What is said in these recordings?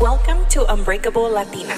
Welcome to Unbreakable Latina.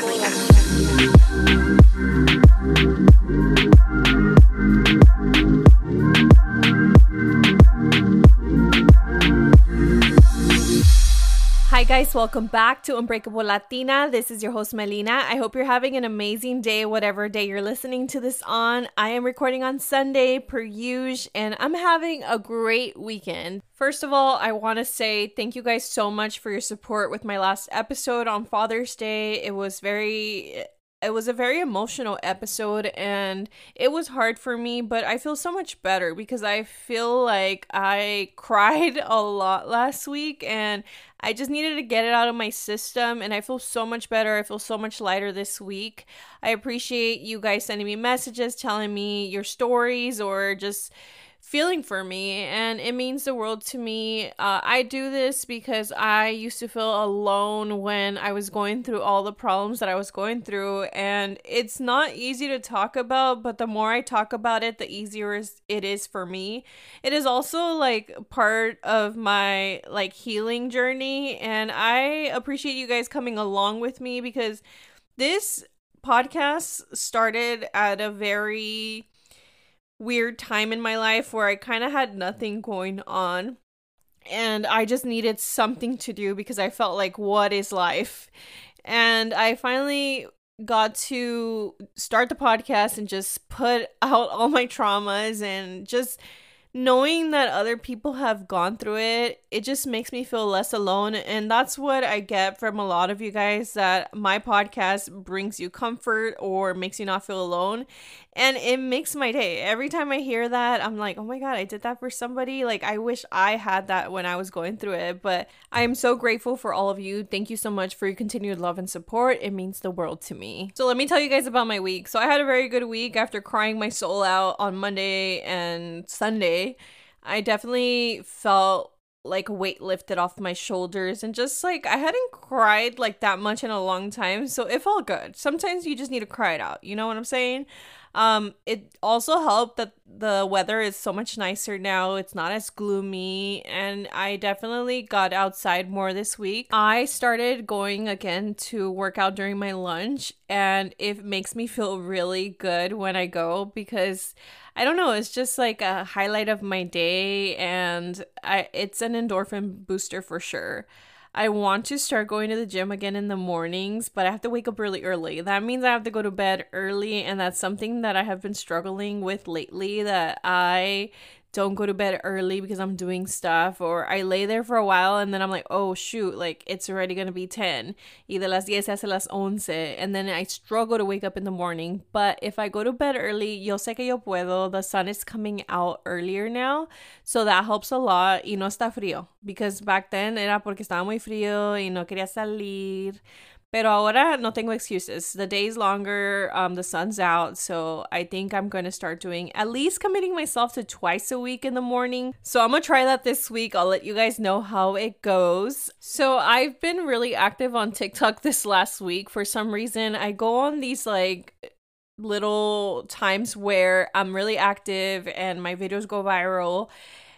Guys, welcome back to Unbreakable Latina. This is your host, Melina. I hope you're having an amazing day, whatever day you're listening to this on. I am recording on Sunday, per usual, and I'm having a great weekend. First of all, I want to say thank you guys so much for your support with my last episode on Father's Day. It was very it was a very emotional episode and it was hard for me, but I feel so much better because I feel like I cried a lot last week and I just needed to get it out of my system and I feel so much better. I feel so much lighter this week. I appreciate you guys sending me messages, telling me your stories, or just feeling for me and it means the world to me. Uh, I do this because I used to feel alone when I was going through all the problems that I was going through and it's not easy to talk about, but the more I talk about it, the easier it is for me. It is also like part of my like healing journey and I appreciate you guys coming along with me because this podcast started at a very weird time in my life where I kind of had nothing going on and I just needed something to do because I felt like, what is life? And I finally got to start the podcast and just put out all my traumas and just knowing that other people have gone through it, it just makes me feel less alone. And that's what I get from a lot of you guys that my podcast brings you comfort or makes you not feel alone. And it makes my day. Every time I hear that, I'm like, oh my God, I did that for somebody. Like, I wish I had that when I was going through it. But I am so grateful for all of you. Thank you so much for your continued love and support. It means the world to me. So, let me tell you guys about my week. So, I had a very good week after crying my soul out on Monday and Sunday. I definitely felt like weight lifted off my shoulders and just like I hadn't cried like that much in a long time, so it felt good. Sometimes you just need to cry it out, you know what I'm saying? Um, it also helped that the weather is so much nicer now. It's not as gloomy, and I definitely got outside more this week. I started going again to work out during my lunch, and it makes me feel really good when I go because I don't know, it's just like a highlight of my day, and I it's an endorphin booster for sure. I want to start going to the gym again in the mornings, but I have to wake up really early. That means I have to go to bed early, and that's something that I have been struggling with lately that I don't go to bed early because I'm doing stuff or I lay there for a while and then I'm like, oh shoot, like it's already gonna be 10. Y de las 10 hace las 11 and then I struggle to wake up in the morning. But if I go to bed early, yo sé que yo puedo. The sun is coming out earlier now. So that helps a lot y no está frío. Because back then era porque estaba muy frío y no quería salir. Pero ahora no tengo excuses. The day's longer, um, the sun's out, so I think I'm gonna start doing at least committing myself to twice a week in the morning. So I'm gonna try that this week. I'll let you guys know how it goes. So I've been really active on TikTok this last week. For some reason, I go on these like little times where I'm really active and my videos go viral.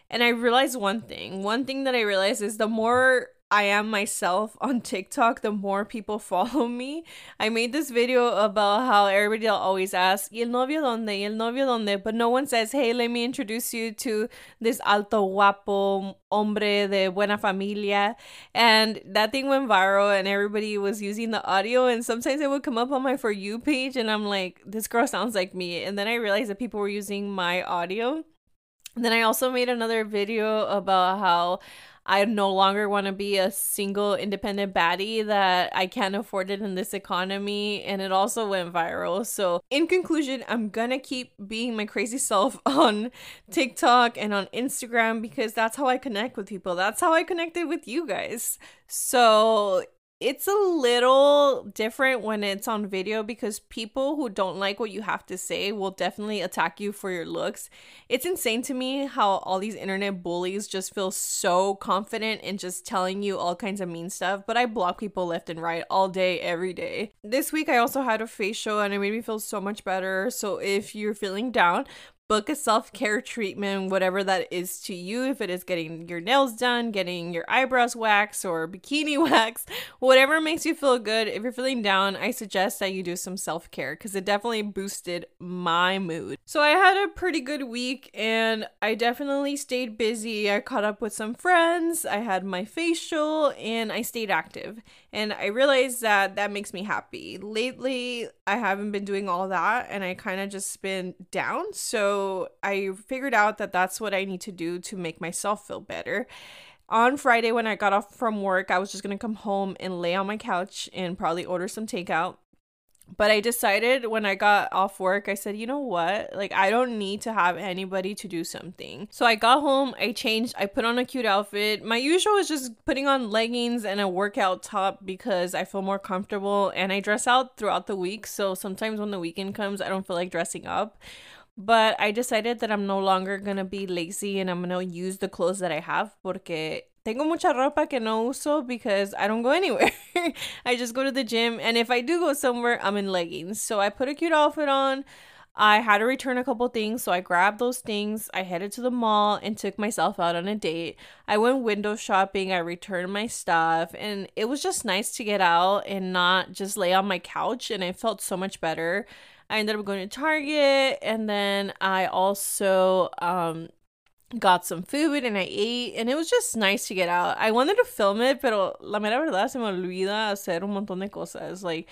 And I realized one thing. One thing that I realized is the more I am myself on TikTok, the more people follow me. I made this video about how everybody always asks, ¿Y el novio dónde? ¿Y el novio dónde? But no one says, hey, let me introduce you to this alto guapo hombre de buena familia. And that thing went viral and everybody was using the audio. And sometimes it would come up on my For You page and I'm like, this girl sounds like me. And then I realized that people were using my audio. And then I also made another video about how I no longer want to be a single independent baddie that I can't afford it in this economy. And it also went viral. So, in conclusion, I'm gonna keep being my crazy self on TikTok and on Instagram because that's how I connect with people. That's how I connected with you guys. So, it's a little different when it's on video because people who don't like what you have to say will definitely attack you for your looks. It's insane to me how all these internet bullies just feel so confident in just telling you all kinds of mean stuff, but I block people left and right all day, every day. This week I also had a facial and it made me feel so much better. So if you're feeling down, book a self care treatment, whatever that is to you. If it is getting your nails done, getting your eyebrows waxed, or bikini wax, whatever makes you feel good. If you're feeling down, I suggest that you do some self care because it definitely boosted my mood. So I had a pretty good week and I definitely stayed busy. I caught up with some friends, I had my facial, and I stayed active. And I realized that that makes me happy. Lately, I haven't been doing all that and I kind of just been down. So I figured out that that's what I need to do to make myself feel better. On Friday, when I got off from work, I was just gonna come home and lay on my couch and probably order some takeout but I decided when I got off work, I said, you know what? Like, I don't need to have anybody to do something. So I got home, I changed, I put on a cute outfit. My usual is just putting on leggings and a workout top because I feel more comfortable and I dress out throughout the week. So sometimes when the weekend comes, I don't feel like dressing up. But I decided that I'm no longer gonna be lazy and I'm gonna use the clothes that I have porque tengo mucha ropa que no uso because I don't go anywhere. I just go to the gym, and if I do go somewhere, I'm in leggings. So I put a cute outfit on. I had to return a couple things, so I grabbed those things. I headed to the mall and took myself out on a date. I went window shopping, I returned my stuff, and it was just nice to get out and not just lay on my couch, and I felt so much better. I ended up going to Target, and then I also um, got some food and I ate and it was just nice to get out. I wanted to film it, pero la mera verdad se me olvida hacer un montón de cosas. Like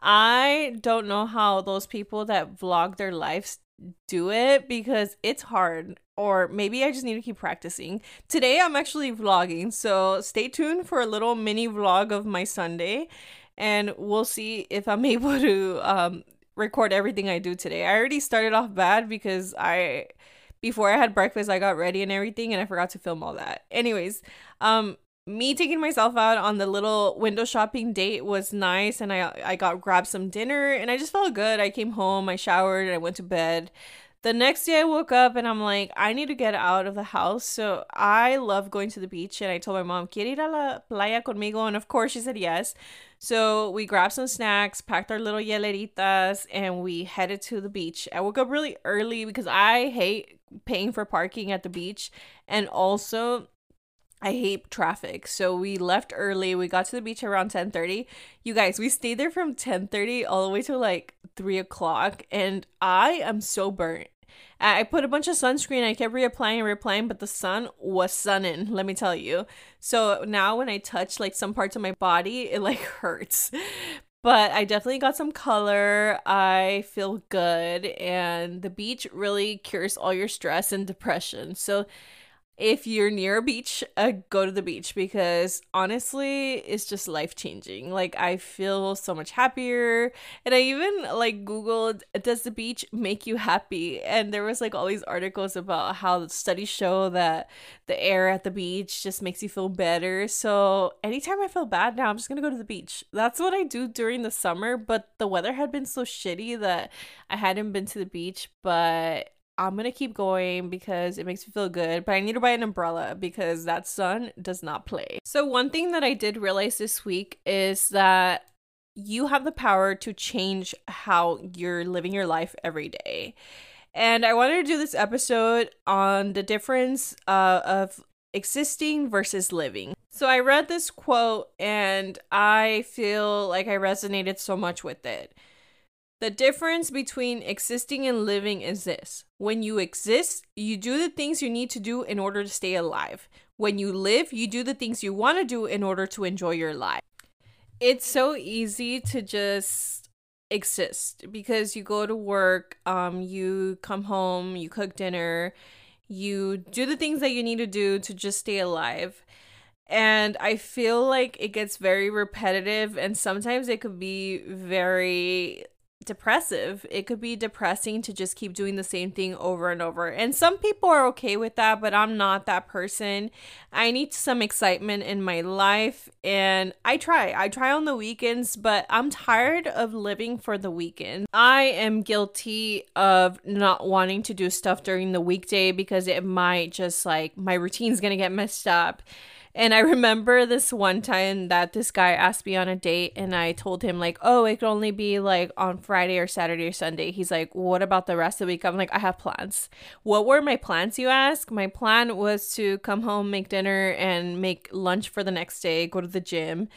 I don't know how those people that vlog their lives do it because it's hard or maybe I just need to keep practicing. Today I'm actually vlogging, so stay tuned for a little mini vlog of my Sunday and we'll see if I'm able to um record everything I do today. I already started off bad because I before I had breakfast, I got ready and everything, and I forgot to film all that. Anyways, um, me taking myself out on the little window shopping date was nice, and I I got grabbed some dinner, and I just felt good. I came home, I showered, and I went to bed. The next day I woke up and I'm like, I need to get out of the house. So I love going to the beach and I told my mom, ¿Quiere ir a la playa conmigo? And of course she said yes. So we grabbed some snacks, packed our little hieleritas, and we headed to the beach. I woke up really early because I hate paying for parking at the beach. And also I hate traffic. So we left early. We got to the beach around 10:30. You guys, we stayed there from 10:30 all the way to like three o'clock, and I am so burnt. I put a bunch of sunscreen. I kept reapplying and reapplying, but the sun was sunning. Let me tell you. So now when I touch like some parts of my body, it like hurts. But I definitely got some color. I feel good, and the beach really cures all your stress and depression. So if you're near a beach, uh, go to the beach because honestly, it's just life changing. Like I feel so much happier, and I even like googled, "Does the beach make you happy?" And there was like all these articles about how the studies show that the air at the beach just makes you feel better. So anytime I feel bad now, I'm just gonna go to the beach. That's what I do during the summer, but the weather had been so shitty that I hadn't been to the beach. But I'm gonna keep going because it makes me feel good, but I need to buy an umbrella because that sun does not play. So, one thing that I did realize this week is that you have the power to change how you're living your life every day. And I wanted to do this episode on the difference uh, of existing versus living. So I read this quote and I feel like I resonated so much with it. The difference between existing and living is this when you exist, you do the things you need to do in order to stay alive. When you live, you do the things you want to do in order to enjoy your life. It's so easy to just exist because you go to work, um, you come home, you cook dinner, you do the things that you need to do to just stay alive and I feel like it gets very repetitive and sometimes it could be very depressive. It could be depressing to just keep doing the same thing over and over. And some people are okay with that, but I'm not that person. I need some excitement in my life and I try. I try on the weekends, but I'm tired of living for the weekend. I am guilty of not wanting to do stuff during the weekday because it might just like my routine's going to get messed up And I remember this one time that this guy asked me on a date, and I told him, like, oh, it could only be like on Friday or Saturday or Sunday. He's like, what about the rest of the week? I'm like, I have plans. What were my plans, you ask? My plan was to come home, make dinner, and make lunch for the next day, go to the gym.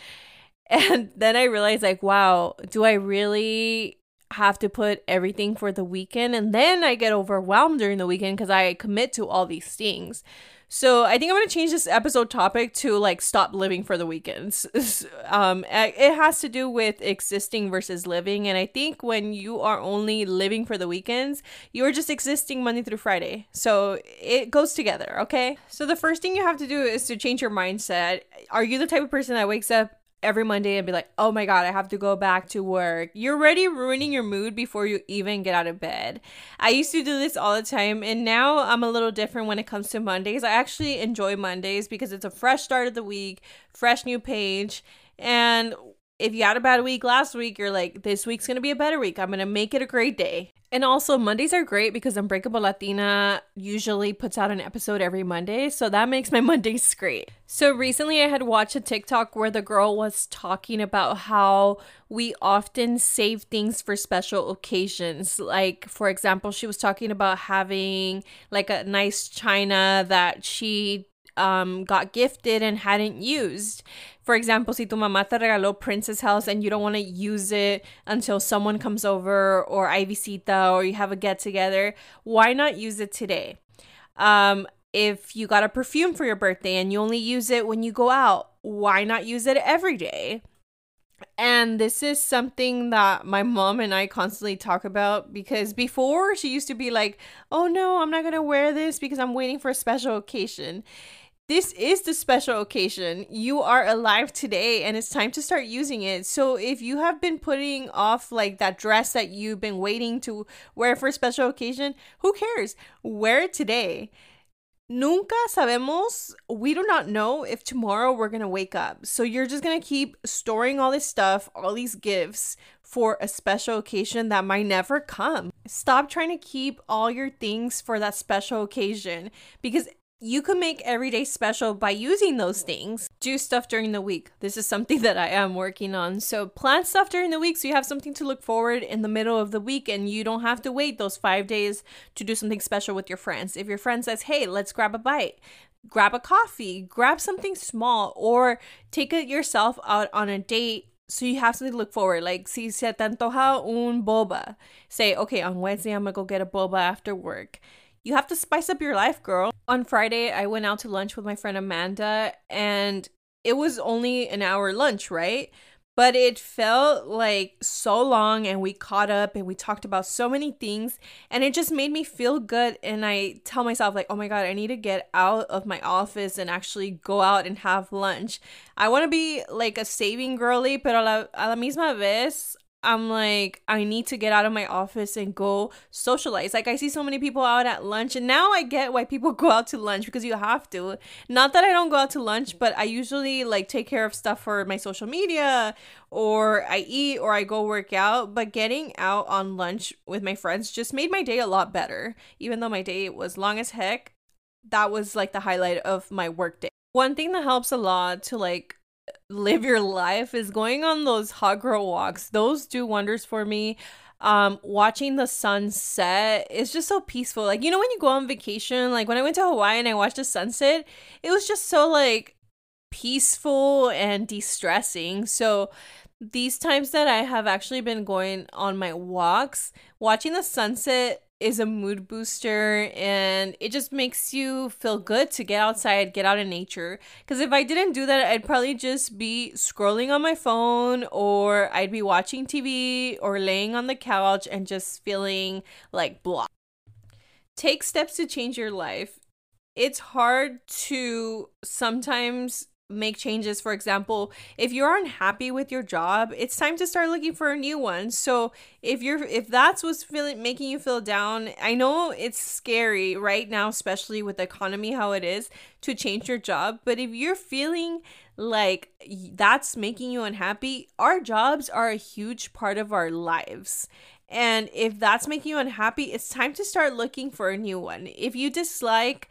And then I realized, like, wow, do I really have to put everything for the weekend? And then I get overwhelmed during the weekend because I commit to all these things. So I think I'm gonna change this episode topic to like stop living for the weekends. um, it has to do with existing versus living, and I think when you are only living for the weekends, you are just existing Monday through Friday. So it goes together, okay? So the first thing you have to do is to change your mindset. Are you the type of person that wakes up every Monday and be like, oh my God, I have to go back to work. You're already ruining your mood before you even get out of bed. I used to do this all the time, and now I'm a little different when it comes to Mondays. I actually enjoy Mondays because it's a fresh start of the week, fresh new page. And if you had a bad week last week, you're like, this week's gonna be a better week. I'm gonna make it a great day. And also, Mondays are great because Unbreakable Latina usually puts out an episode every Monday. So that makes my Mondays great. So recently, I had watched a TikTok where the girl was talking about how we often save things for special occasions. Like, for example, she was talking about having like a nice china that she um, got gifted and hadn't used. For example, si tu mamá te regaló Princess House and you don't want to use it until someone comes over or hay visita or you have a get together, why not use it today? Um, if you got a perfume for your birthday and you only use it when you go out, why not use it every day? And this is something that my mom and I constantly talk about because before she used to be like, oh no, I'm not going to wear this because I'm waiting for a special occasion this is the special occasion. You are alive today and it's time to start using it. So if you have been putting off like that dress that you've been waiting to wear for a special occasion, who cares? Wear it today. Nunca sabemos, we do not know if tomorrow we're gonna wake up. So you're just gonna keep storing all this stuff, all these gifts for a special occasion that might never come. Stop trying to keep all your things for that special occasion because you can make every day special by using those things. Do stuff during the week. This is something that I am working on. So plan stuff during the week so you have something to look forward in the middle of the week and you don't have to wait those 5 days to do something special with your friends. If your friend says, "Hey, let's grab a bite." Grab a coffee, grab something small or take it yourself out on a date so you have something to look forward. Like, si se te antoja un boba, say, okay, on Wednesday I'm gonna go get a boba after work. You have to spice up your life, girl. On Friday, I went out to lunch with my friend Amanda, and it was only an hour lunch, right? But it felt like so long, and we caught up and we talked about so many things, and it just made me feel good. And I tell myself, like, oh my God, I need to get out of my office and actually go out and have lunch. I want to be like a saving girly, pero a la, a la misma vez, I'm like, I need to get out of my office and go socialize. Like, I see so many people out at lunch, and now I get why people go out to lunch because you have to. Not that I don't go out to lunch, but I usually like take care of stuff for my social media, or I eat, or I go work out. But getting out on lunch with my friends just made my day a lot better. Even though my day was long as heck, that was like the highlight of my work day. One thing that helps a lot to like live your life is going on those hot girl walks. Those do wonders for me. Um, watching the sunset is just so peaceful. Like, you know, when you go on vacation, like when I went to Hawaii and I watched the sunset, it was just so like peaceful and de stressing. So, these times that I have actually been going on my walks, watching the sunset is a mood booster and it just makes you feel good to get outside, get out in nature. Because if I didn't do that, I'd probably just be scrolling on my phone or I'd be watching TV or laying on the couch and just feeling like blah. Take steps to change your life. It's hard to sometimes make changes. For example if you're unhappy with your job it's time to start looking for a new one. So if you're if that's what's feeling making you feel down i know it's scary right now especially with the economy how it is to change your job. But if you're feeling like that's making you unhappy our jobs are a huge part of our lives. And if that's making you unhappy it's time to start looking for a new one. If you dislike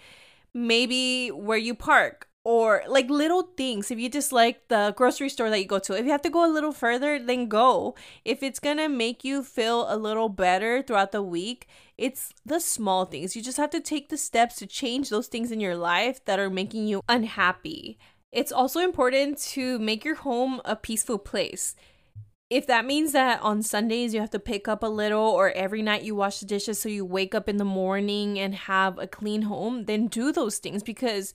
maybe where you park or like little things. If you just like the grocery store that you go to, if you have to go a little further, then go. If it's gonna make you feel a little better throughout the week, it's the small things. You just have to take the steps to change those things in your life that are making you unhappy. It's also important to make your home a peaceful place. If that means that on Sundays you have to pick up a little, or every night you wash the dishes so you wake up in the morning and have a clean home, then do those things because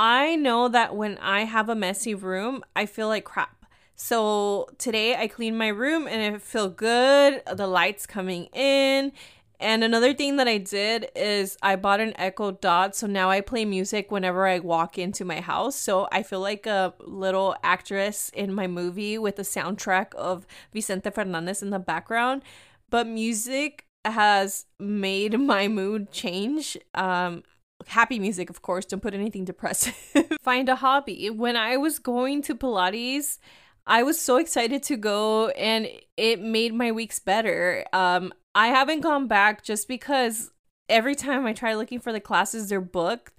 I know that when I have a messy room, I feel like crap. So today I cleaned my room and it felt good. The lights coming in. And another thing that I did is I bought an Echo Dot. So now I play music whenever I walk into my house. So I feel like a little actress in my movie with the soundtrack of Vicente Fernandez in the background. But music has made my mood change. Um, happy music, of course. Don't put anything depressive. Find a hobby. When I was going to Pilates, I was so excited to go and it made my weeks better. Um, I haven't gone back just because every time I try looking for the classes, they're booked.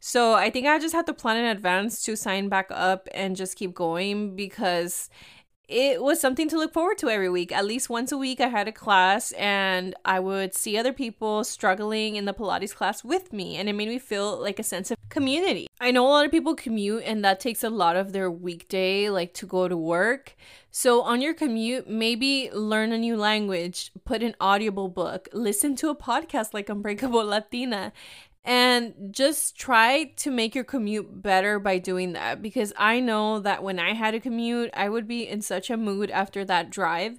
So I think I just have to plan in advance to sign back up and just keep going because it was something to look forward to every week. At least once a week, I had a class and I would see other people struggling in the Pilates class with me, and it made me feel like a sense of community. I know a lot of people commute, and that takes a lot of their weekday, like to go to work. So, on your commute, maybe learn a new language, put an audible book, listen to a podcast like Unbreakable Latina, and just try to make your commute better by doing that because I know that when I had a commute, I would be in such a mood after that drive.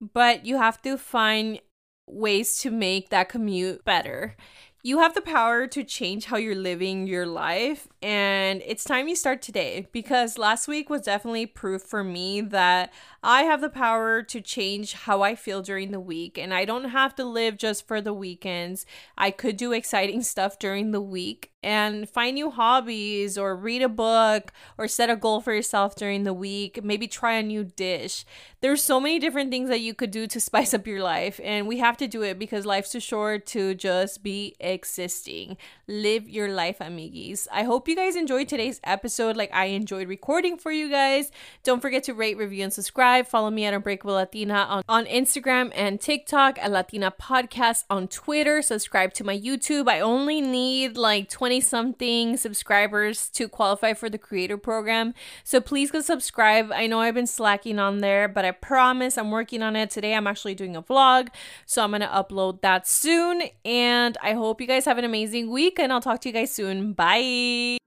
But you have to find ways to make that commute better. You have the power to change how you're living your life, and it's time you start today because last week was definitely proof for me that I have the power to change how I feel during the week, and I don't have to live just for the weekends. I could do exciting stuff during the week and find new hobbies or read a book or set a goal for yourself during the week. Maybe try a new dish. There's so many different things that you could do to spice up your life, and we have to do it because life's too short to just be existing. Live your life, amigos. I hope you guys enjoyed today's episode like I enjoyed recording for you guys. Don't forget to rate, review, and subscribe. Follow me at Unbreakable Latina on, on Instagram and TikTok, at Latina Podcast on Twitter. Subscribe to my YouTube. I only need like 20 something subscribers to qualify for the creator program. So please go subscribe. I know I've been slacking on there, but I promise I'm working on it. Today I'm actually doing a vlog. So I'm going to upload that soon. And I hope you guys have an amazing week and I'll talk to you guys soon. Bye.